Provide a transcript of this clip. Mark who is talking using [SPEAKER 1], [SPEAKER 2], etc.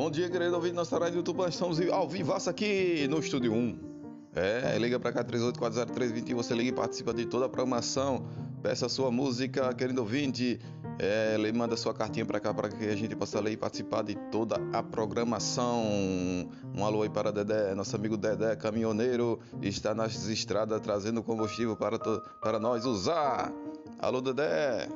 [SPEAKER 1] Bom dia, querido ouvinte nossa rádio YouTube. Estamos ao vivaço aqui no Estúdio 1. É, liga para cá 38403121, você liga e participa de toda a programação. Peça sua música, querido ouvinte. É, ele manda sua cartinha para cá para que a gente possa ler e participar de toda a programação. Um alô aí para Dedé, nosso amigo Dedé, caminhoneiro, está nas estradas trazendo combustível para, para nós usar. Alô, Dedé.